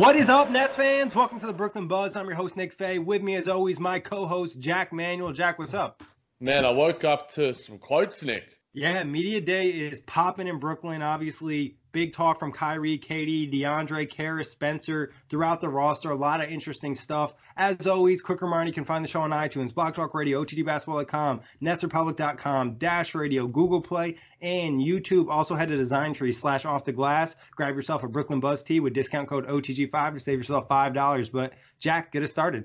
What is up, Nets fans? Welcome to the Brooklyn Buzz. I'm your host, Nick Fay. With me, as always, my co host, Jack Manuel. Jack, what's up? Man, I woke up to some quotes, Nick. Yeah, Media Day is popping in Brooklyn. Obviously, big talk from Kyrie, KD, DeAndre, Caris, Spencer throughout the roster. A lot of interesting stuff. As always, quick reminder you can find the show on iTunes, Blog Talk Radio, OTGBasketball.com, NetsRepublic.com, Dash Radio, Google Play, and YouTube. Also head to Design Tree slash Off the Glass. Grab yourself a Brooklyn Buzz tee with discount code OTG5 to save yourself $5. But, Jack, get us started.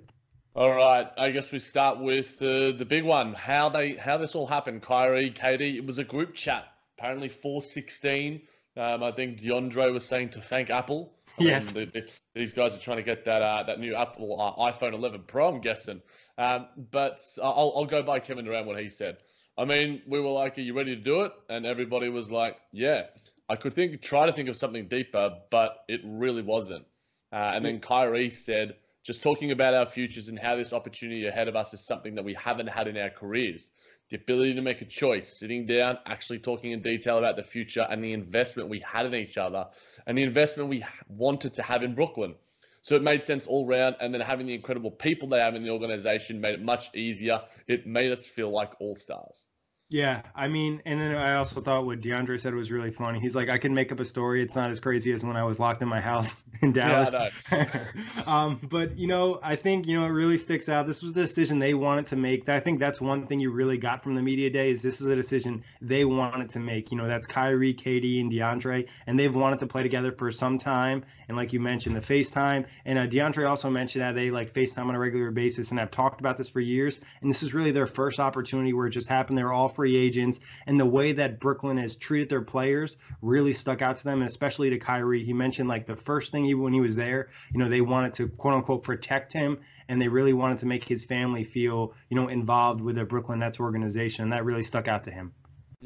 All right, I guess we start with uh, the big one. How they how this all happened. Kyrie, KD. It was a group chat. Apparently, four sixteen. Um, I think DeAndre was saying to thank Apple. Yes. Um, the, the, these guys are trying to get that uh, that new Apple uh, iPhone 11 Pro. I'm guessing. Um, but I'll I'll go by Kevin Durant what he said. I mean, we were like, "Are you ready to do it?" And everybody was like, "Yeah." I could think try to think of something deeper, but it really wasn't. Uh, and then Kyrie said just talking about our futures and how this opportunity ahead of us is something that we haven't had in our careers. The ability to make a choice, sitting down, actually talking in detail about the future and the investment we had in each other and the investment we wanted to have in Brooklyn. So it made sense all round. And then having the incredible people they have in the organization made it much easier. It made us feel like all stars. Yeah, I mean, and then I also thought what DeAndre said was really funny. He's like, I can make up a story. It's not as crazy as when I was locked in my house in Dallas. Yeah, um, but you know, I think you know it really sticks out. This was the decision they wanted to make. I think that's one thing you really got from the media day is this is a decision they wanted to make. You know, that's Kyrie, KD, and DeAndre, and they've wanted to play together for some time. And like you mentioned, the FaceTime, and uh, DeAndre also mentioned that they like FaceTime on a regular basis, and I've talked about this for years. And this is really their first opportunity where it just happened. They were all free agents, and the way that Brooklyn has treated their players really stuck out to them, and especially to Kyrie. He mentioned like the first thing he when he was there, you know, they wanted to quote unquote protect him, and they really wanted to make his family feel, you know, involved with the Brooklyn Nets organization, and that really stuck out to him.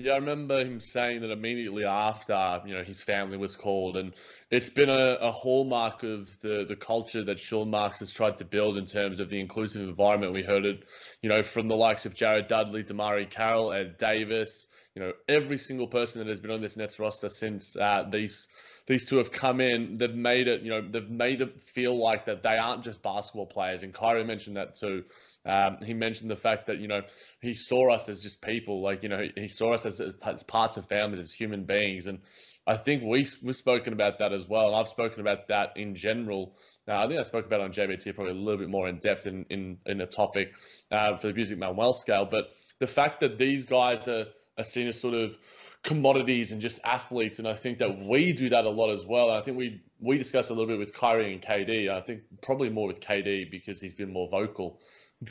Yeah, I remember him saying that immediately after, you know, his family was called, and it's been a, a hallmark of the the culture that Sean Marks has tried to build in terms of the inclusive environment. We heard it, you know, from the likes of Jared Dudley, DeMarre Carroll, Ed Davis, you know, every single person that has been on this Nets roster since uh, these these two have come in, they've made it, you know, they've made it feel like that they aren't just basketball players. And Kyrie mentioned that too. Um, he mentioned the fact that, you know, he saw us as just people, like, you know, he, saw us as, as parts of families, as human beings. And I think we, we've spoken about that as well. And I've spoken about that in general. Now, I think I spoke about on JBT probably a little bit more in depth in, in, in a topic uh, for the Music Manuel scale. But the fact that these guys are, are seen as sort of commodities and just athletes. And I think that we do that a lot as well. And I think we we discussed a little bit with Kyrie and KD. I think probably more with KD because he's been more vocal.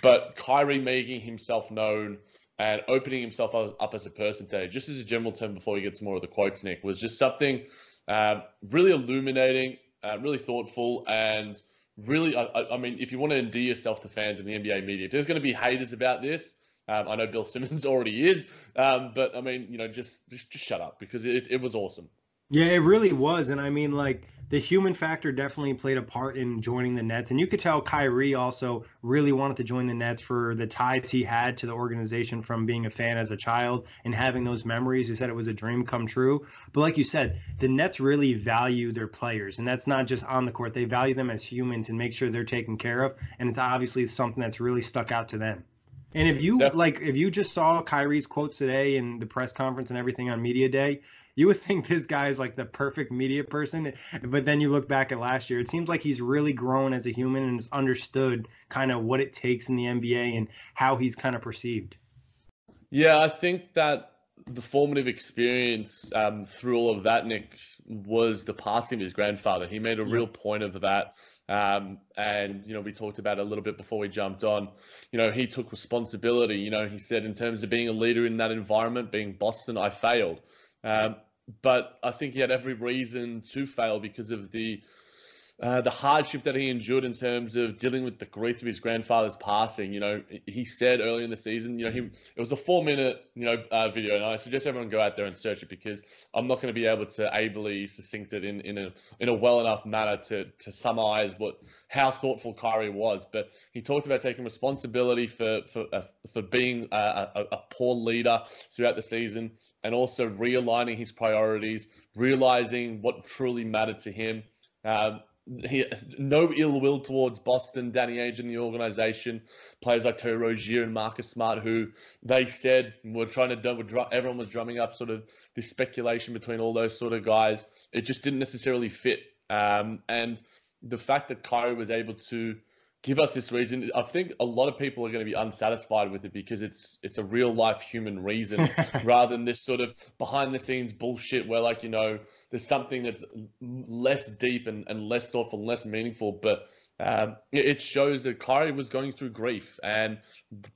But Kyrie making himself known and opening himself up as a person today, just as a general term before he gets more of the quotes, Nick, was just something Um, really illuminating, uh, really thoughtful, and really, I, I, mean, if you want to endear yourself to fans in the NBA media, if there's going to be haters about this, um, I know Bill Simmons already is, um, but I mean, you know, just just, just shut up because it, it was awesome. Yeah, it really was. And I mean, like, the human factor definitely played a part in joining the Nets. And you could tell Kyrie also really wanted to join the Nets for the ties he had to the organization from being a fan as a child and having those memories. He said it was a dream come true. But like you said, the Nets really value their players. And that's not just on the court, they value them as humans and make sure they're taken care of. And it's obviously something that's really stuck out to them. And if you Definitely. like, if you just saw Kyrie's quotes today in the press conference and everything on media day, you would think this guy is like the perfect media person, but then you look back at last year, it seems like he's really grown as a human and has understood kind of what it takes in the NBA and how he's kind of perceived. Yeah, I think that the formative experience um, through all of that, Nick, was the passing of his grandfather. He made a real point of that. Um, and, you know, we talked about a little bit before we jumped on. You know, he took responsibility. You know, he said, in terms of being a leader in that environment, being Boston, I failed. Um, but I think he had every reason to fail because of the uh, the hardship that he endured in terms of dealing with the grief of his grandfather's passing. You know, he said earlier in the season, you know, he it was a four minute, you know, uh, video, and I suggest everyone go out there and search it because I'm not going to be able to ably succinct it in, in a in a well enough manner to to summarize what how thoughtful Kyrie was. But he talked about taking responsibility for for uh, for being a, a, a poor leader throughout the season, and also realigning his priorities, realizing what truly mattered to him. Um, he no ill will towards Boston, Danny Ainge and the organization, players like Terry Rozier and Marcus Smart, who they said were trying to do, everyone was drumming up sort of this speculation between all those sort of guys. It just didn't necessarily fit. Um, and the fact that Kyrie was able to give us this reason. I think a lot of people are going to be unsatisfied with it because it's it's a real life human reason rather than this sort of behind the scenes bullshit where like you know there's something that's less deep and, and less thoughtful and less meaningful. But um, it shows that Kyrie was going through grief and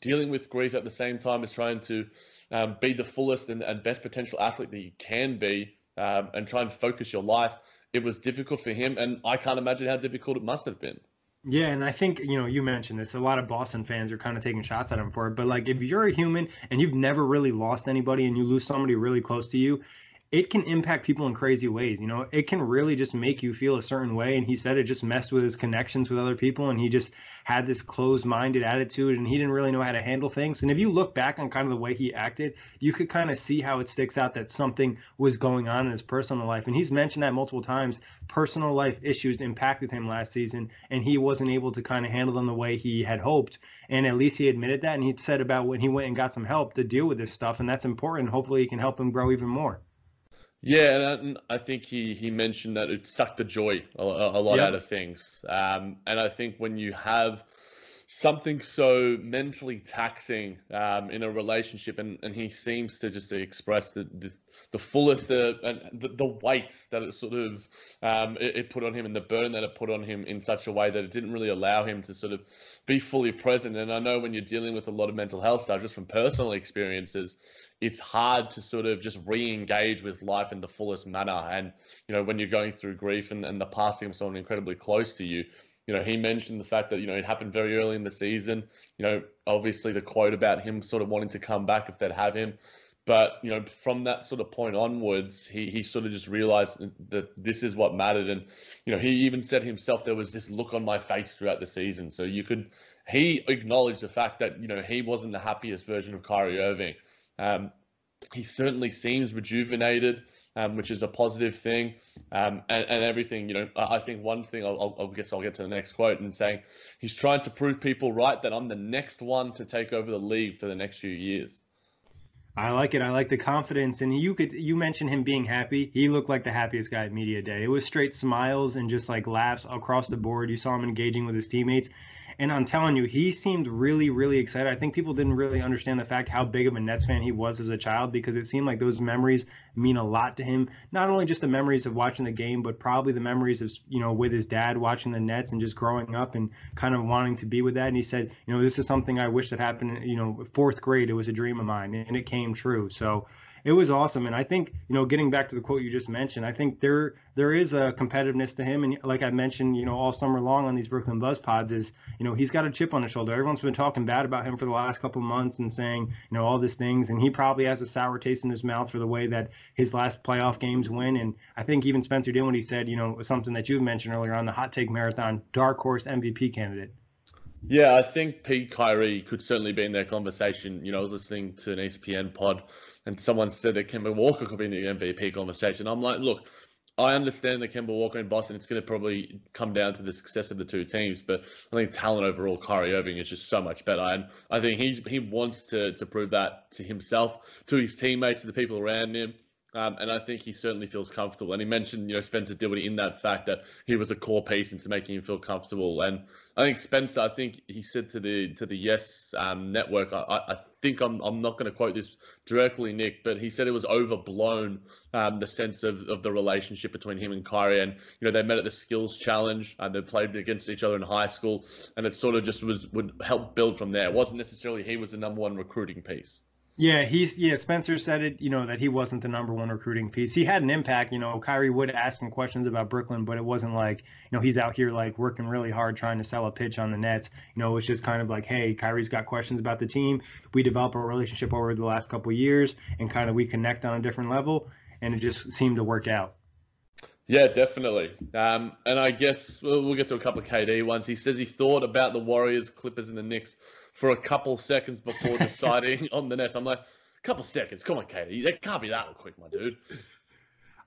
dealing with grief at the same time as trying to um, be the fullest and, and, best potential athlete that you can be um, and try and focus your life. It was difficult for him, and I can't imagine how difficult it must have been. Yeah, and I think, you know, you mentioned this. A lot of Boston fans are kind of taking shots at him for it. But, like, if you're a human and you've never really lost anybody and you lose somebody really close to you, it can impact people in crazy ways. You know, it can really just make you feel a certain way. And he said it just messed with his connections with other people. And he just had this closed minded attitude and he didn't really know how to handle things. And if you look back on kind of the way he acted, you could kind of see how it sticks out that something was going on in his personal life. And he's mentioned that multiple times. Personal life issues impacted him last season and he wasn't able to kind of handle them the way he had hoped. And at least he admitted that. And he said about when he went and got some help to deal with this stuff. And that's important. Hopefully, he can help him grow even more. Yeah, and I, think he, he mentioned that it sucked the joy a, a lot yep. out of things. Um, and I think when you have something so mentally taxing um, in a relationship, and, and he seems to just express the the, the fullest uh, and the, the weight that it sort of um, it, it, put on him and the burden that it put on him in such a way that it didn't really allow him to sort of be fully present. And I know when you're dealing with a lot of mental health stuff, just from personal experiences, it's hard to sort of just re-engage with life in the fullest manner. And you know when you're going through grief and, and the passing of someone incredibly close to you you know, he mentioned the fact that, you know, it happened very early in the season. You know, obviously the quote about him sort of wanting to come back if they'd have him. But, you know, from that sort of point onwards, he, he sort of just realized that this is what mattered. And, you know, he even said himself there was this look on my face throughout the season. So you could, he acknowledged the fact that, you know, he wasn't the happiest version of Kyrie Irving. Um, he certainly seems rejuvenated um, which is a positive thing, um, and, and, everything. You know, I think one thing I'll, I'll, guess I'll get to the next quote and saying he's trying to prove people right that I'm the next one to take over the league for the next few years. I like it. I like the confidence, and you could you mentioned him being happy. He looked like the happiest guy at media day. It was straight smiles and just like laughs across the board. You saw him engaging with his teammates, and I'm telling you, he seemed really, really excited. I think people didn't really understand the fact how big of a Nets fan he was as a child because it seemed like those memories mean a lot to him. Not only just the memories of watching the game, but probably the memories of, you know, with his dad watching the Nets and just growing up and kind of wanting to be with that. And he said, you know, this is something I wish that happened, you know, fourth grade. It was a dream of mine and it came true. So, it was awesome. And I think, you know, getting back to the quote you just mentioned, I think there there is a competitiveness to him. And like I mentioned, you know, all summer long on these Brooklyn Buzz pods is, you know, he's got a chip on his shoulder. Everyone's been talking bad about him for the last couple months and saying, you know, all these things. And he probably has a sour taste in his mouth for the way that his last playoff games win. And I think even Spencer he said, you know, something that you mentioned earlier on the hot take marathon, dark horse MVP candidate. Yeah, I think Pete Kyrie could certainly be in that conversation. You know, I was listening to an ESPN pod and someone said that Kemba Walker could be in the MVP conversation. I'm like, look, I understand that Kemba Walker in Boston, it's going to probably come down to the success of the two teams, but I think talent overall, Kyrie Irving is just so much better. And I think he's, he wants to, to prove that to himself, to his teammates, to the people around him. Um, and I think he certainly feels comfortable. And he mentioned, you know, Spencer Dinwiddie in that fact that he was a core piece into making him feel comfortable. And I think Spencer, I think he said to the to the Yes um, network, I, I think I'm I'm not going to quote this directly, Nick, but he said it was overblown um, the sense of, of the relationship between him and Kyrie. And you know, they met at the skills challenge and they played against each other in high school, and it sort of just was would help build from there. It wasn't necessarily he was the number one recruiting piece. Yeah, he's yeah. Spencer said it. You know that he wasn't the number one recruiting piece. He had an impact. You know, Kyrie would ask him questions about Brooklyn, but it wasn't like you know he's out here like working really hard trying to sell a pitch on the Nets. You know, it was just kind of like, hey, Kyrie's got questions about the team. We develop a relationship over the last couple years, and kind of we connect on a different level, and it just seemed to work out. Yeah, definitely. Um, and I guess we'll, we'll get to a couple of KD ones. He says he thought about the Warriors, Clippers, and the Knicks for a couple seconds before deciding on the Nets. I'm like, a couple seconds. Come on, KD. That can't be that quick, my dude.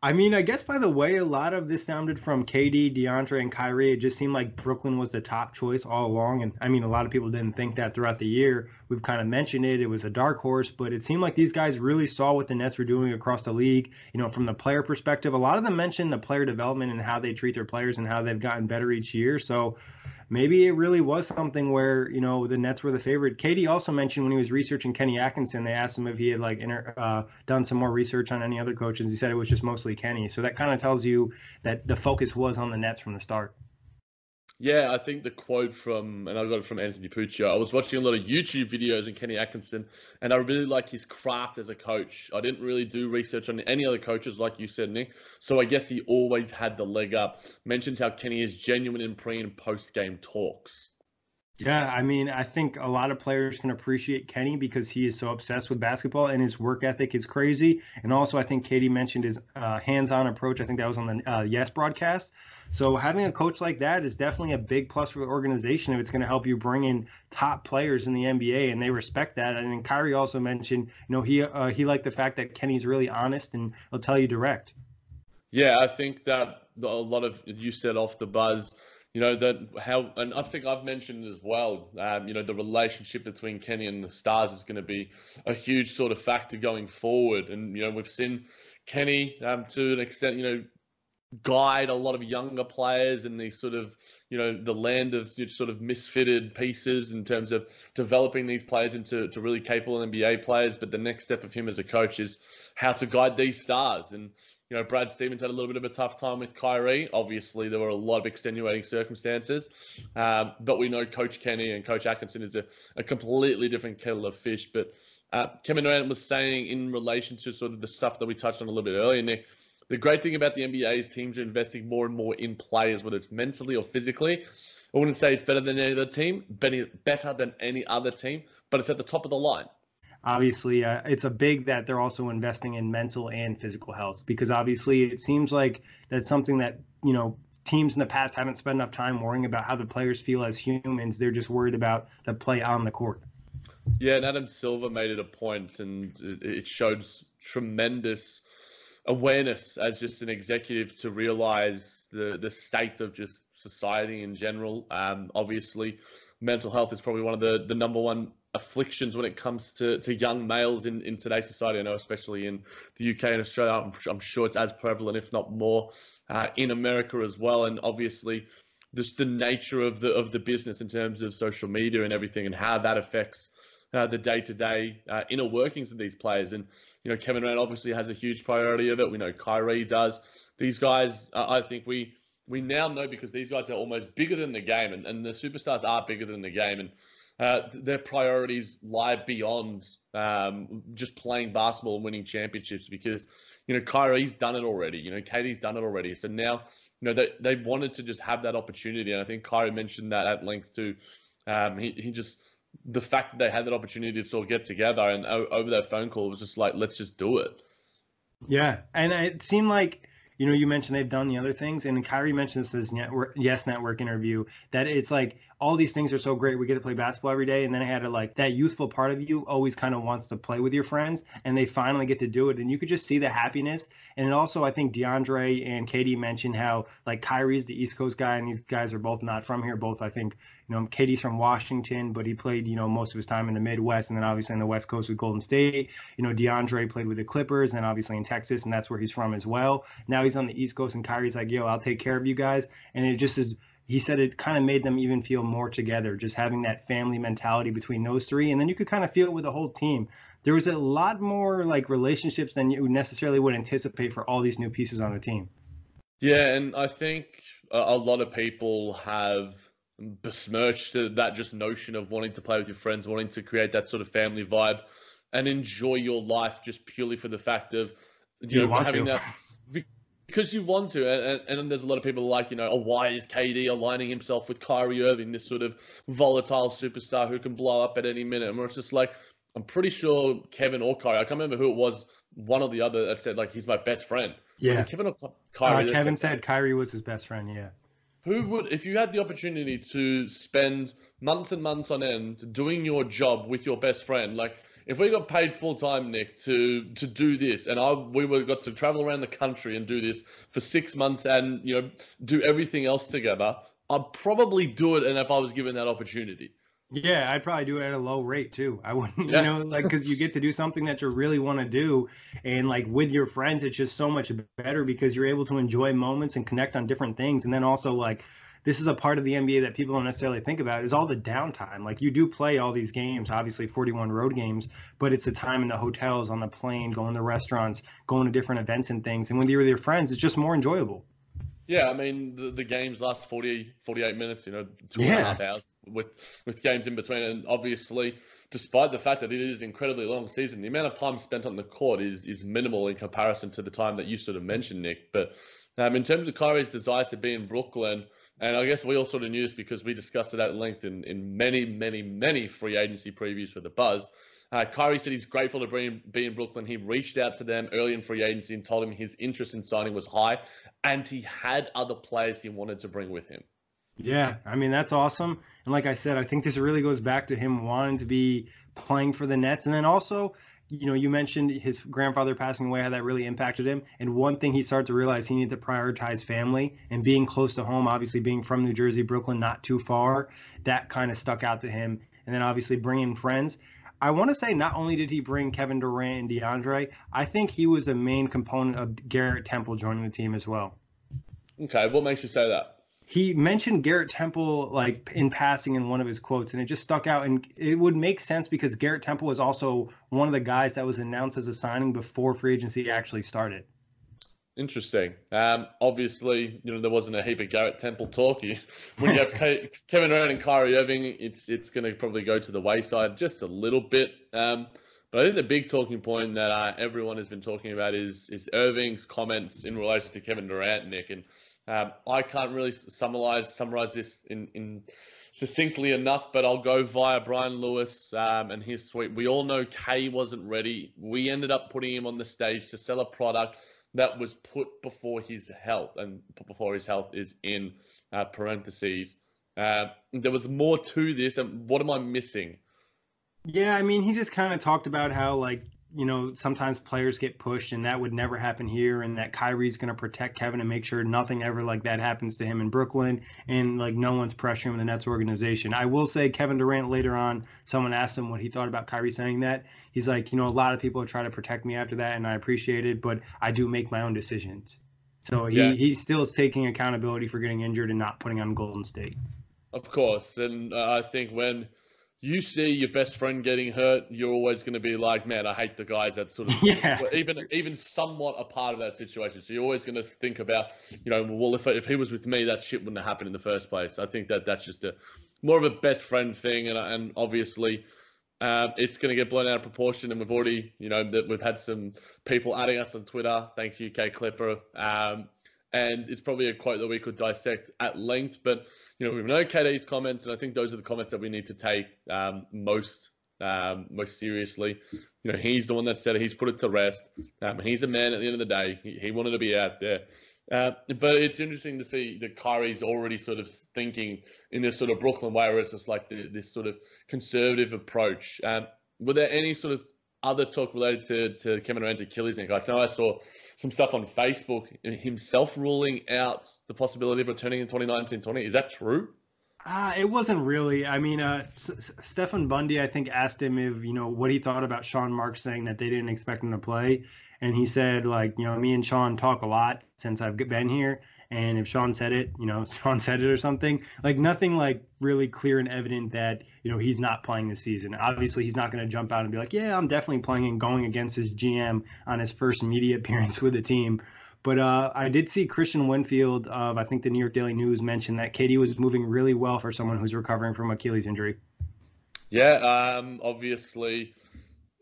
I mean, I guess by the way a lot of this sounded from KD, DeAndre, and Kyrie, it just seemed like Brooklyn was the top choice all along. And I mean, a lot of people didn't think that throughout the year. We've kind of mentioned it. It was a dark horse, but it seemed like these guys really saw what the Nets were doing across the league. You know, from the player perspective, a lot of them mentioned the player development and how they treat their players and how they've gotten better each year. So maybe it really was something where you know the Nets were the favorite. KD also mentioned when he was researching Kenny Atkinson, they asked him if he had like inter, uh, done some more research on any other coaches. He said it was just mostly Kenny. So that kind of tells you that the focus was on the Nets from the start. Yeah, I think the quote from, and I got it from Anthony Puccio. I was watching a lot of YouTube videos on Kenny Atkinson, and I really like his craft as a coach. I didn't really do research on any other coaches, like you said, Nick. So I guess he always had the leg up. Mentions how Kenny is genuine in pre and post game talks. Yeah, I mean, I think a lot of players can appreciate Kenny because he is so obsessed with basketball and his work ethic is crazy. And also, I think KD mentioned his uh, hands-on approach. I think that was on the uh, Yes broadcast. So having a coach like that is definitely a big plus for the organization if it's going to help you bring in top players in the NBA, and they respect that. And then Kyrie also mentioned, you know, he uh, he liked the fact that Kenny's really honest and he'll tell you direct. Yeah, I think that a lot of you said off the buzz you know that how and I think I've mentioned as well. Um, you know the relationship between Kenny and the Stars is going to be a huge sort of factor going forward, and you know we've seen Kenny um, to an extent, you know, guide a lot of younger players in these sort of you know the land of sort of misfitted pieces in terms of developing these players into to really capable NBA players. But the next step of him as a coach is how to guide these stars and you know, Brad Stevens had a little bit of a tough time with Kyrie. Obviously, there were a lot of extenuating circumstances. Um, but we know Coach Kenny and Coach Atkinson is a, a completely different kettle of fish. But uh, Kevin Durant was saying in relation to sort of the stuff that we touched on a little bit earlier, Nick, the great thing about the NBA is teams are investing more and more in players, whether it's mentally or physically. I wouldn't say it's better than any other team, better than any other team, but it's at the top of the line obviously uh, it's a big that they're also investing in mental and physical health because obviously it seems like that's something that you know teams in the past haven't spent enough time worrying about how the players feel as humans. They're just worried about the play on the court. Yeah and adam silver made it a point and it showed tremendous awareness as just an executive to realize the the state of just society in general. Um, obviously mental health is probably one of the the number one afflictions when it comes to, to young males in, in today's society. I know, especially in the UK and Australia, I'm, I'm sure it's as prevalent, if not more, uh, in America as well. And obviously, just the nature of the of the business in terms of social media and everything, and how that affects uh, the day to day inner workings of these players. And you know, Kevin Durant obviously has a huge priority of it. We know Kyrie does. These guys, uh, I think we we now know because these guys are almost bigger than the game, and, and the superstars are bigger than the game. And uh, their priorities lie beyond um, just playing basketball and winning championships because you know Kyrie's done it already. You know KD's done it already. So now you know they they wanted to just have that opportunity, and I think Kyrie mentioned that at length too. Um, he he just the fact that they had that opportunity to sort of get together and over that phone call was just like let's just do it. Yeah, and it seemed like you know, you mentioned they've done the other things, and Kyrie mentioned this his network, Yes Network interview that it's like all these things are so great. We get to play basketball every day, and then I had to like that youthful part of you always kind of wants to play with your friends, and they finally get to do it, and you could just see the happiness. And also, I think DeAndre and KD mentioned how like Kyrie's the East Coast guy, and these guys are both not from here. Both I think you know KD's from Washington, but he played you know most of his time in the Midwest, and then obviously in the West Coast with Golden State. You know DeAndre played with the Clippers, and obviously in Texas, and that's where he's from as well. Now he's on the East Coast, and Kyrie's like, yo, I'll take care of you guys, and it just is he said it kind of made them even feel more together, just having that family mentality between those three. And then you could kind of feel it with the whole team. There was a lot more like relationships than you necessarily would anticipate for all these new pieces on the team. Yeah, and I think a lot of people have besmirched that just notion of wanting to play with your friends, wanting to create that sort of family vibe and enjoy your life just purely for the fact of you, you know having to. that because you want to, and, and, and, there's a lot of people like, you know, oh, why is KD aligning himself with Kyrie Irving, this sort of volatile superstar who can blow up at any minute? And it's just like, I'm pretty sure Kevin or Kyrie, I can't remember who it was, one or the other that said, like, he's my best friend. Yeah. Kevin or Kyrie? Uh, Kevin said, said Kyrie was his best friend, yeah. Who would, if you had the opportunity to spend months and months on end doing your job with your best friend, like, if we got paid full time, Nick, to to do this, and I we were got to travel around the country and do this for six months, and you know do everything else together, I'd probably do it, and if I was given that opportunity. Yeah, I'd probably do it at a low rate too. I wouldn't, yeah. you know, like because you get to do something that you really want to do, and like with your friends, it's just so much better because you're able to enjoy moments and connect on different things, and then also like this is a part of the NBA that people don't necessarily think about is all the downtime. Like you do play all these games, obviously 41 road games, but it's the time in the hotels, on the plane, going to restaurants, going to different events and things. And when you're with your friends, it's just more enjoyable. Yeah, I mean the, the games last 40, 48 minutes, you know, two yeah. and a half hours with with games in between, and obviously, despite the fact that it is an incredibly long season, the amount of time spent on the court is is minimal in comparison to the time that you sort of mentioned, Nick. But um, in terms of Kyrie's desires to be in Brooklyn, and I guess we all sort of knew this because we discussed it at length in, in many, many, many free agency previews for the Buzz. Uh, Kyrie said he's grateful to be in, be in Brooklyn. He reached out to them early in free agency and told him his interest in signing was high, and he had other players he wanted to bring with him. Yeah, I mean that's awesome. And like I said, I think this really goes back to him wanting to be playing for the Nets, and then also you know, you mentioned his grandfather passing away, how that really impacted him. And one thing he started to realize he needed to prioritize family and being close to home, obviously being from New Jersey, Brooklyn, not too far, that kind of stuck out to him. And then obviously bringing friends. I want to say not only did he bring Kevin Durant and DeAndre, I think he was a main component of Garrett Temple joining the team as well. Okay, what makes you say that? He mentioned Garrett Temple like in passing in one of his quotes, and it just stuck out. And it would make sense because Garrett Temple was also one of the guys that was announced as a signing before free agency actually started. Interesting. Um, obviously, you know there wasn't a heap of Garrett Temple talk. when you have Kevin Durant and Kyrie Irving, it's it's going to probably go to the wayside just a little bit. Um, but I think the big talking point that uh, everyone has been talking about is is Irving's comments in relation to Kevin Durant, Nick, and um, I can't really summarize summarize this in, in succinctly enough, but I'll go via Brian Lewis um, and his suite. We all know Kay wasn't ready. We ended up putting him on the stage to sell a product that was put before his health, and before his health is in uh, parentheses. Uh, there was more to this, and what am I missing? Yeah, I mean, he just kind of talked about how like you know, sometimes players get pushed, and that would never happen here. And that Kyrie's going to protect Kevin and make sure nothing ever like that happens to him in Brooklyn, and like no one's pressuring the Nets organization. I will say, Kevin Durant later on, someone asked him what he thought about Kyrie saying that. He's like, you know, a lot of people try to protect me after that, and I appreciate it, but I do make my own decisions. So he, yeah. he still is taking accountability for getting injured and not putting on Golden State. Of course, and uh, I think when you see your best friend getting hurt, you're always going to be like, man, I hate the guys that sort of yeah. even even somewhat a part of that situation. So you're always going to think about, you know, well, if if he was with me, that shit wouldn't have happened in the first place. I think that that's just a more of a best friend thing, and and obviously. um, it's going to get blown out of proportion. And we've already, you know, that we've had some people adding us on Twitter. Thanks, UK Clipper. Um, and it's probably a quote that we could dissect at length. But you know, we know KD's comments, and I think those are the comments that we need to take um, most um, most seriously. You know, he's the one that said it. He's put it to rest. Um, he's a man at the end of the day. He, he wanted to be out there. Uh, but it's interesting to see that Kyrie's already sort of thinking in this sort of Brooklyn way, where it's just like the, this sort of conservative approach. Um, were there any sort of other talk related to, to Kevin Durant's Achilles injury? I know I saw some stuff on Facebook himself ruling out the possibility of returning in 2019-20. Is that true? Uh, it wasn't really. I mean, uh, S- Stefan Bondy, I think, asked him if you know what he thought about Sean Marks saying that they didn't expect him to play, and he said like, you know, me and Sean talk a lot since I've been here, and if Sean said it, you know, Sean said it or something, like nothing like really clear and evident that you know he's not playing this season. Obviously, he's not going to jump out and be like, yeah, I'm definitely playing and going against his GM on his first media appearance with the team. But uh, I did see Kristian Winfield of I think the New York Daily News mentioned that KD was moving really well for someone who's recovering from Achilles injury. Yeah, um, obviously,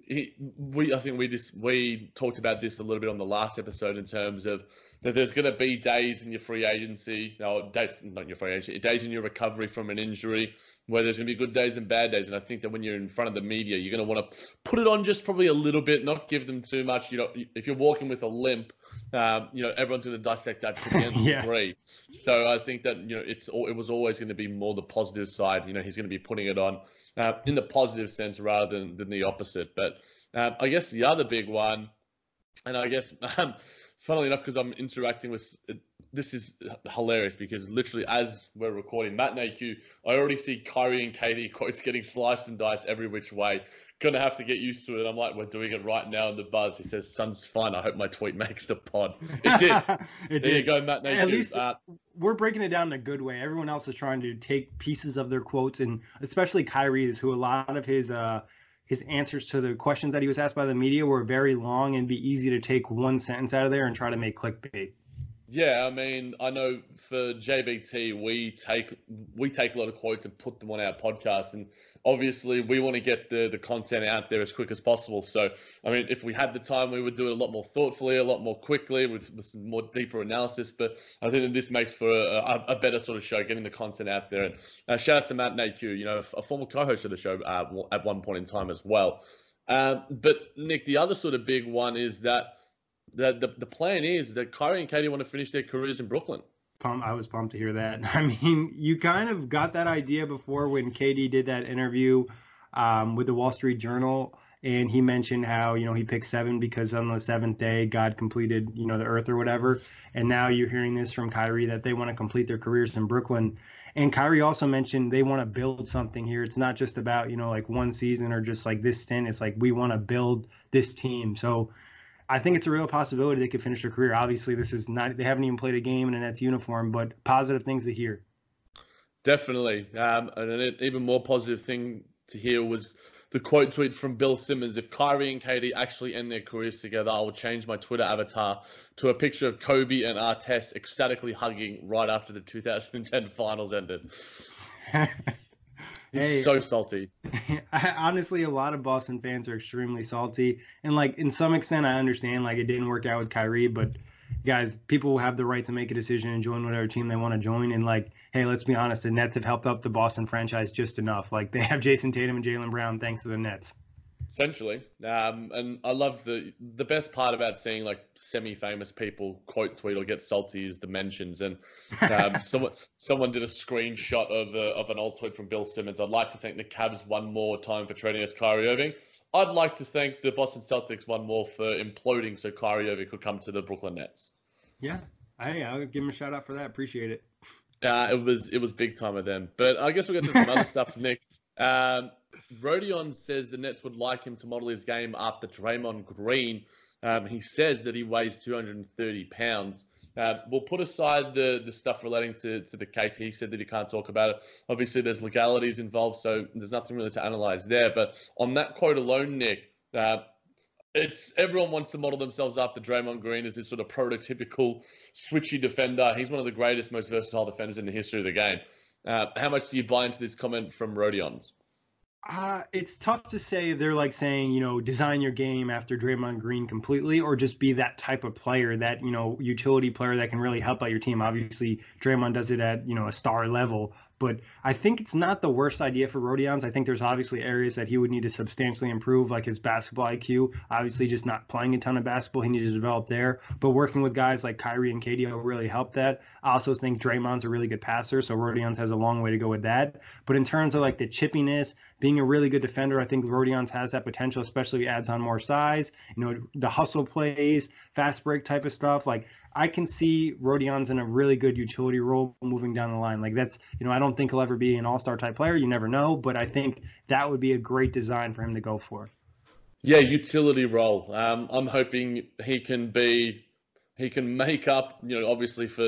he, we I think we just we talked about this a little bit on the last episode in terms of that there's going to be days in your free agency, no days not your free agency, days in your recovery from an injury where there's going to be good days and bad days. And I think that when you're in front of the media, you're going to want to put it on just probably a little bit, not give them too much. You know, if you're walking with a limp, um, you know, everyone's going to dissect that to the yeah. degree. So I think that you know, it's it was always going to be more the positive side. You know, he's going to be putting it on uh, in the positive sense rather than than the opposite. But um, I guess the other big one, and I guess. Um, funnily enough, because I'm interacting with this is hilarious because literally as we're recording Matt NAQ, I already see Kyrie and KD quotes getting sliced and diced every which way. Gonna have to get used to it. I'm like, we're doing it right now in the buzz. He says, "Sun's fine. I hope my tweet makes the pod." It did. it there did. you go, Matt NAQ. At least uh, we're breaking it down in a good way. Everyone else is trying to take pieces of their quotes, and especially Kyrie's, who a lot of his uh, his answers to the questions that he was asked by the media were very long and be easy to take one sentence out of there and try to make clickbait. Yeah, I mean, I know for JBT we take we take a lot of quotes and put them on our podcast, and obviously we want to get the the content out there as quick as possible. So, I mean, if we had the time, we would do it a lot more thoughtfully, a lot more quickly, with, with some more deeper analysis. But I think that this makes for a, a, better sort of show, getting the content out there. And uh, shout out to Matt NAQ, you know, a former co-host of the show uh, at one point in time as well. Um, but Nick, the other sort of big one is that the, the, the plan is that Kyrie and KD want to finish their careers in Brooklyn. I was pumped to hear that. I mean, you kind of got that idea before when KD did that interview um, with the Wall Street Journal, and he mentioned how you know he picked seven because on the seventh day God completed you know the earth or whatever. And now you're hearing this from Kyrie that they want to complete their careers in Brooklyn. And Kyrie also mentioned they want to build something here. It's not just about you know like one season or just like this stint. It's like we want to build this team. So I think it's a real possibility they could finish their career. Obviously, this is not they haven't even played a game in a Nets uniform, but positive things to hear. Definitely, um, and an even more positive thing to hear was the quote tweet from Bill Simmons: "If Kyrie and KD actually end their careers together, I will change my Twitter avatar to a picture of Kobe and Artest ecstatically hugging right after the 2010 Finals ended." He's hey, so salty. honestly, a lot of Boston fans are extremely salty, and like in some extent, I understand like it didn't work out with Kyrie, but guys, people have the right to make a decision and join whatever team they want to join. And like, hey, let's be honest, the Nets have helped up the Boston franchise just enough. Like they have Jayson Tatum and Jaylen Brown thanks to the Nets. Essentially, um, and I love the the best part about seeing like semi-famous people quote tweet or get salty is the mentions. And um, someone someone did a screenshot of a, of an old tweet from Bill Simmons. I'd like to thank the Cavs one more time for trading us Kyrie Irving. I'd like to thank the Boston Celtics one more for imploding so Kyrie Irving could come to the Brooklyn Nets. Yeah, hey, I'll give him a shout out for that. Appreciate it. Uh, it was it was big time of them. But I guess we'll get to some other stuff, Nick. Um, Rodion says the Nets would like him to model his game after Draymond Green. Um, he says that he weighs 230 pounds. Uh, we'll put aside the, the stuff relating to, to the case. He said that he can't talk about it. Obviously, there's legalities involved, so there's nothing really to analyze there. But on that quote alone, Nick, uh, it's everyone wants to model themselves after Draymond Green as this sort of prototypical switchy defender. He's one of the greatest, most versatile defenders in the history of the game. Uh, how much do you buy into this comment from Rodion's? Uh, it's tough to say they're like saying, you know, design your game after Draymond Green completely, or just be that type of player, that, you know, utility player that can really help out your team. Obviously, Draymond does it at, you know, a star level, but I think it's not the worst idea for Rodions. I think there's obviously areas that he would need to substantially improve, like his basketball IQ. Obviously, just not playing a ton of basketball, he needs to develop there. But working with guys like Kyrie and KD will really help that. I also think Draymond's a really good passer, so Rodions has a long way to go with that. But in terms of like the chippiness, being a really good defender, I think Rodions has that potential, especially if he adds on more size. You know, the hustle plays, fast break type of stuff. Like I can see Rodions in a really good utility role moving down the line. Like that's, you know, I don't think he'll ever be an all-star type player. You never know, but I think that would be a great design for him to go for. Yeah, utility role. Um, I'm hoping he can be, he can make up, you know, obviously for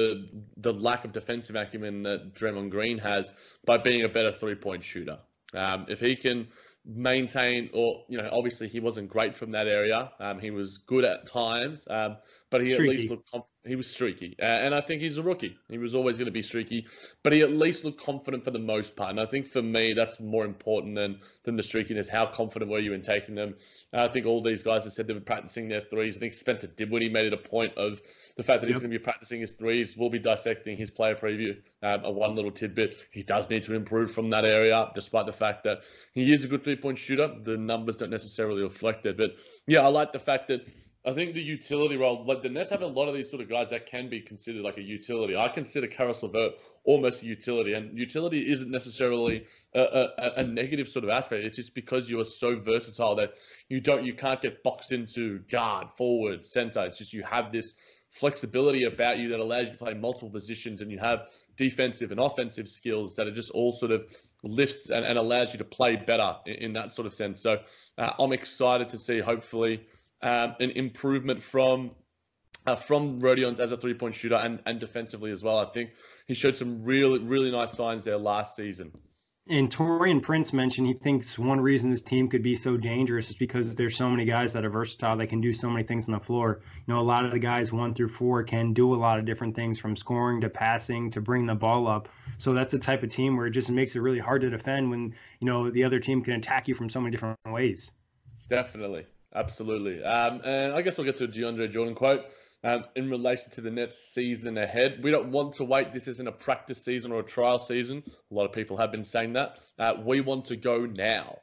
the lack of defensive acumen that Draymond Green has by being a better three-point shooter. Um, if he can maintain, or you know, obviously he wasn't great from that area. Um, he was good at times, um, but he Streaky. at least looked confident he was streaky, uh, and I think he's a rookie. He was always going to be streaky, but he at least looked confident for the most part. And I think for me, that's more important than than the streakiness. How confident were you in taking them? Uh, I think all these guys have said they were practicing their threes. I think Spencer did when he made it a point of the fact that yep. he's going to be practicing his threes. We'll be dissecting his player preview. Um, a one little tidbit: he does need to improve from that area, despite the fact that he is a good three point shooter. The numbers don't necessarily reflect it, but yeah, I like the fact that I think the utility role, like the Nets have a lot of these sort of guys that can be considered like a utility. I consider Caris LeVert almost a utility, and utility isn't necessarily a, a, a, negative sort of aspect. It's just because you are so versatile that you don't, you can't get boxed into guard, forward, center. It's just you have this flexibility about you that allows you to play multiple positions, and you have defensive and offensive skills that are just all sort of lifts and, and allows you to play better in, in that sort of sense. So uh, I'm excited to see, hopefully um, an improvement from uh, from Rodions as a three point shooter and, and defensively as well. I think he showed some really, really nice signs there last season. And Taurean Prince mentioned he thinks one reason this team could be so dangerous is because there's so many guys that are versatile They can do so many things on the floor. You know, a lot of the guys one through four can do a lot of different things from scoring to passing to bring the ball up. So that's the type of team where it just makes it really hard to defend when, you know, the other team can attack you from so many different ways. Definitely. Absolutely. Um, and I guess we'll get to a DeAndre Jordan quote. Um, in relation to the Nets season ahead. We don't want to wait. This isn't a practice season or a trial season. A lot of people have been saying that. Uh, we want to go now.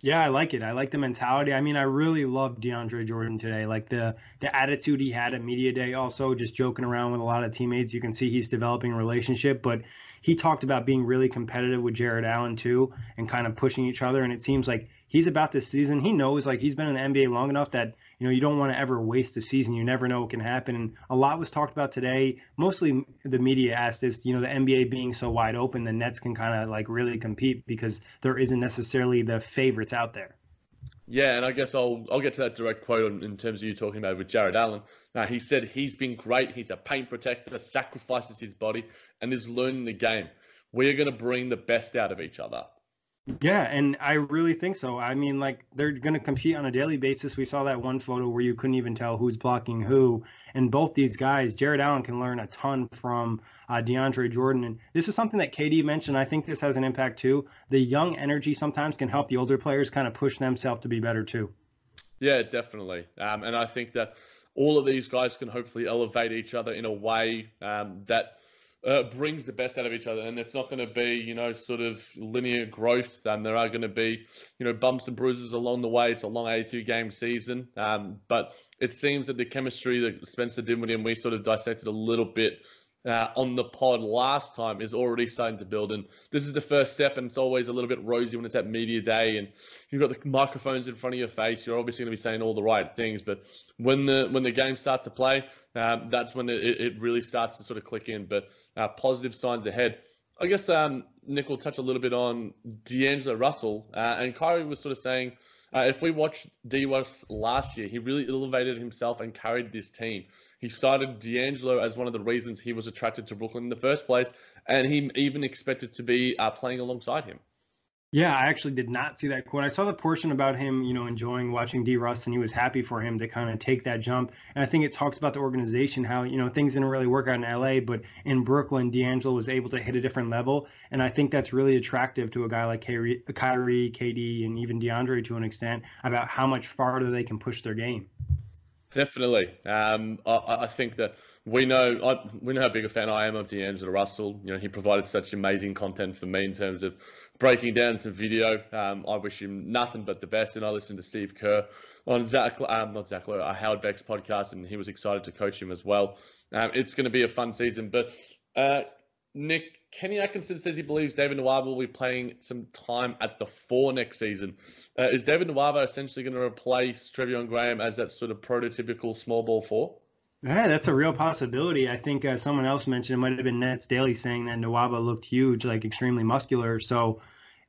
Yeah, I like it. I like the mentality. I mean, I really love DeAndre Jordan today. Like the the attitude he had at media day, also just joking around with a lot of teammates. You can see he's developing a relationship, but he talked about being really competitive with Jarrett Allen too, and kind of pushing each other. And it seems like he's about this season. He knows like he's been in the NBA long enough that you know you don't want to ever waste the season. You never know what can happen. And a lot was talked about today. Mostly the media asked this, you know, the NBA being so wide open, the Nets can kind of like really compete because there isn't necessarily the favorites out there. Yeah, and I guess I'll I'll get to that direct quote in terms of you talking about with Jarrett Allen. Now he said he's been great. He's a paint protector, sacrifices his body, and is learning the game. We are going to bring the best out of each other. Yeah, and I really think so. I mean, like they're going to compete on a daily basis. We saw that one photo where you couldn't even tell who's blocking who, and both these guys, Jarrett Allen can learn a ton from uh, DeAndre Jordan, and this is something that KD mentioned. I think this has an impact too. The young energy sometimes can help the older players kind of push themselves to be better too. Yeah, definitely, um, and I think that all of these guys can hopefully elevate each other in a way um, that uh, brings the best out of each other, and it's not going to be, you know, sort of linear growth. Um, there are going to be, you know, bumps and bruises along the way. It's a long 82 game season, um, but it seems that the chemistry that Spencer Dinwiddie and we sort of dissected a little bit uh, on the pod last time is already starting to build. And this is the first step, and it's always a little bit rosy when it's at media day and you've got the microphones in front of your face. You're obviously going to be saying all the right things, but when the when the games start to play, um, that's when it, it really starts to sort of click in. But uh, positive signs ahead. I guess um, Nick will touch a little bit on D'Angelo Russell, uh, and Kyrie was sort of saying. Uh, if we watched D Russ last year, he really elevated himself and carried this team. He cited D'Angelo as one of the reasons he was attracted to Brooklyn in the first place, and he even expected to be uh, playing alongside him. Yeah, I actually did not see that quote. I saw the portion about him, you know, enjoying watching D Russ, and he was happy for him to kind of take that jump. And I think it talks about the organization, how you know things didn't really work out in LA, but in Brooklyn, D'Angelo was able to hit a different level, and I think that's really attractive to a guy like Kyrie, Kyrie, KD, and even DeAndre to an extent about how much farther they can push their game. Definitely, um, I, I think that we know I, we know how big a fan I am of D'Angelo Russell. You know, he provided such amazing content for me in terms of breaking down some video. Um, I wish him nothing but the best, and I listened to Steve Kerr on Zach, um, not Zach Lowe, uh, Howard Beck's podcast, and he was excited to coach him as well. Um, it's going to be a fun season, but uh, Nick Kenny Atkinson says he believes David Nwaba will be playing some time at the four next season. Uh, is David Nwaba essentially going to replace Treveon Graham as that sort of prototypical small ball four? Yeah, that's a real possibility. I think uh, someone else mentioned it might have been Nets Daily saying that Nwaba looked huge, like extremely muscular. So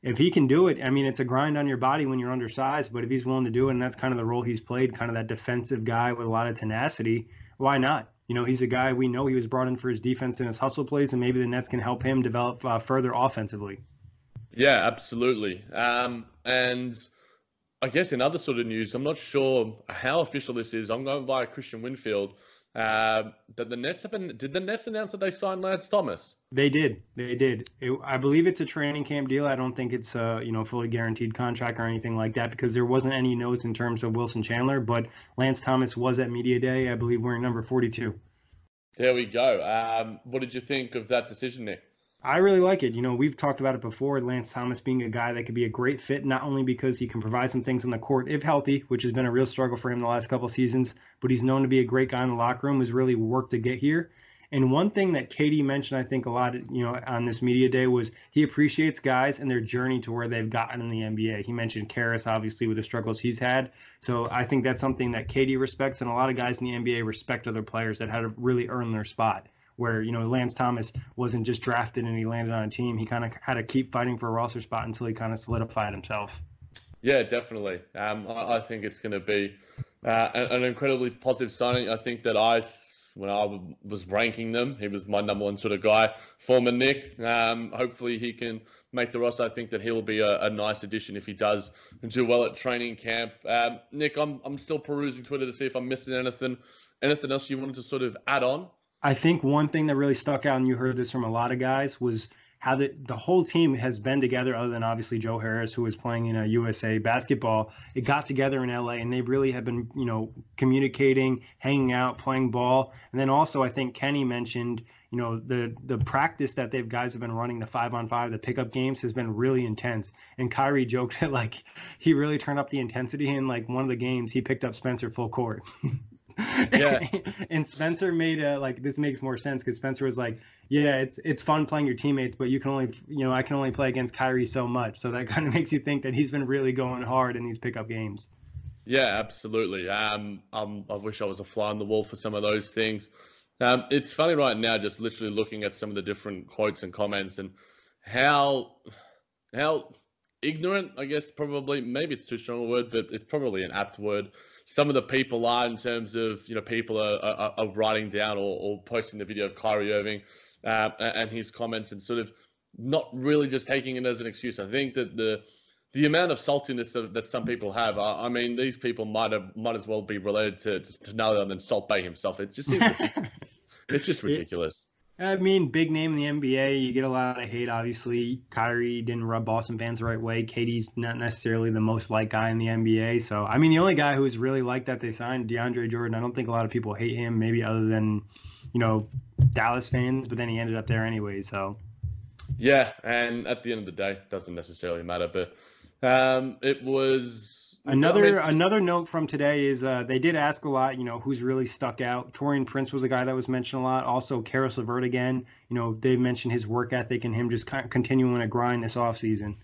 if he can do it, I mean, it's a grind on your body when you're undersized, but if he's willing to do it, and that's kind of the role he's played, kind of that defensive guy with a lot of tenacity, why not? You know, he's a guy we know he was brought in for his defense and his hustle plays, and maybe the Nets can help him develop uh, further offensively. Yeah, absolutely. Um, and I guess in other sort of news, I'm not sure how official this is. I'm going via Kristian Winfield uh, that the Nets have. Did the Nets announce that they signed Lance Thomas? They did. They did. It, I believe it's a training camp deal. I don't think it's a you know fully guaranteed contract or anything like that because there wasn't any notes in terms of Wilson Chandler. But Lance Thomas was at media day. I believe wearing number 42. There we go. Um, what did you think of that decision, Nick? I really like it. You know, we've talked about it before. Lance Thomas being a guy that could be a great fit, not only because he can provide some things on the court if healthy, which has been a real struggle for him the last couple seasons, but he's known to be a great guy in the locker room, has really worked to get here. And one thing that KD mentioned, I think, a lot, you know, on this media day was he appreciates guys and their journey to where they've gotten in the NBA. He mentioned Caris, obviously, with the struggles he's had. So I think that's something that KD respects, and a lot of guys in the NBA respect other players that had to really earn their spot where you know Lance Thomas wasn't just drafted and he landed on a team. He kind of had to keep fighting for a roster spot until he kind of solidified himself. Yeah, definitely. Um, I, I, think it's going to be uh, an, incredibly positive signing. I think that I, when I was ranking them, he was my number one sort of guy. Former Knick. Um, hopefully he can make the roster. I think that he'll be a, a, nice addition if he does do well at training camp. Um, Nick, I'm I'm still perusing Twitter to see if I'm missing anything. Anything else you wanted to sort of add on? I think one thing that really stuck out, and you heard this from a lot of guys, was how the, the whole team has been together, other than obviously Joe Harris, who was playing in a USA basketball. It got together in LA, and they really have been, you know, communicating, hanging out, playing ball. And then also, I think Kenny mentioned, you know, the the practice that they've guys have been running, the five on five, the pickup games, has been really intense. And Kyrie joked that like he really turned up the intensity in like one of the games. He picked up Spencer full court. Yeah. and Spencer made a like this makes more sense because Spencer was like, yeah, it's it's fun playing your teammates, but you can only you know I can only play against Kyrie so much, so that kind of makes you think that he's been really going hard in these pickup games. Yeah, absolutely. Um, um, I wish I was a fly on the wall for some of those things. Um, it's funny right now, just literally looking at some of the different quotes and comments and how how ignorant, I guess, probably maybe it's too strong a word, but it's probably an apt word some of the people are in terms of you know people are, are, are writing down or, or, posting the video of Kyrie Irving uh, and his comments and sort of not really just taking it as an excuse. I think that the the amount of saltiness that, that some people have, I, I, mean, these people might have might as well be related to to, to none other than Salt Bae himself. It just seems ridiculous. it's just ridiculous. I mean, big name in the NBA. You get a lot of hate, obviously. Kyrie didn't rub Boston fans the right way. KD's not necessarily the most liked guy in the NBA. So, I mean, the only guy who's really liked that they signed, DeAndre Jordan, I don't think a lot of people hate him, maybe other than, you know, Dallas fans, but then he ended up there anyway. So, yeah. And at the end of the day, doesn't necessarily matter. But um, it was Another I mean, another note from today is uh, they did ask a lot. You know, who's really stuck out? Taurean Prince was a guy that was mentioned a lot. Also, Caris LeVert again. You know, they mentioned his work ethic and him just continuing to grind this off season.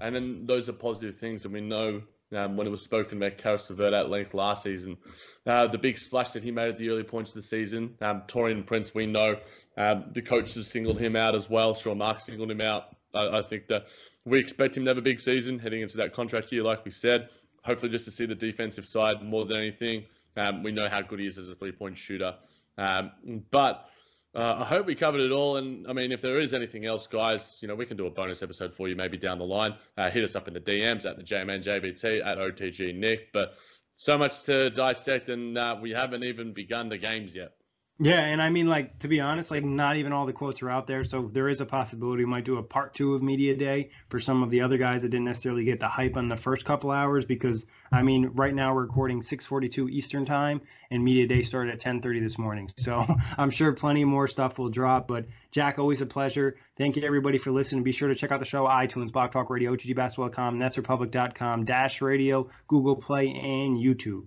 And then those are positive things, and we know um, when it was spoken about Caris LeVert at length last season, uh, the big splash that he made at the early points of the season. Um, Taurean Prince, we know um, the coaches singled him out as well. Sean Marks singled him out. I, I think that we expect him to have a big season heading into that contract year, like we said. Hopefully, just to see the defensive side more than anything. Um, we know how good he is as a three point shooter. Um, but Uh, I hope we covered it all. And I mean, if there is anything else, guys, you know, we can do a bonus episode for you maybe down the line. Uh, hit us up in the DMs at the JMNJBT at OTG Nick. But so much to dissect, and uh, we haven't even begun the games yet. Yeah, and I mean, like to be honest, like not even all the quotes are out there, so there is a possibility we might do a part two of media day for some of the other guys that didn't necessarily get the hype on the first couple hours. Because I mean, right now we're recording 6:42 Eastern time, and media day started at 10:30 this morning. So I'm sure plenty more stuff will drop. But Jack, always a pleasure. Thank you everybody for listening. Be sure to check out the show iTunes, Blog Talk Radio, OTGBasketball.com, NetsRepublic.com, Dash Radio, Google Play, and YouTube.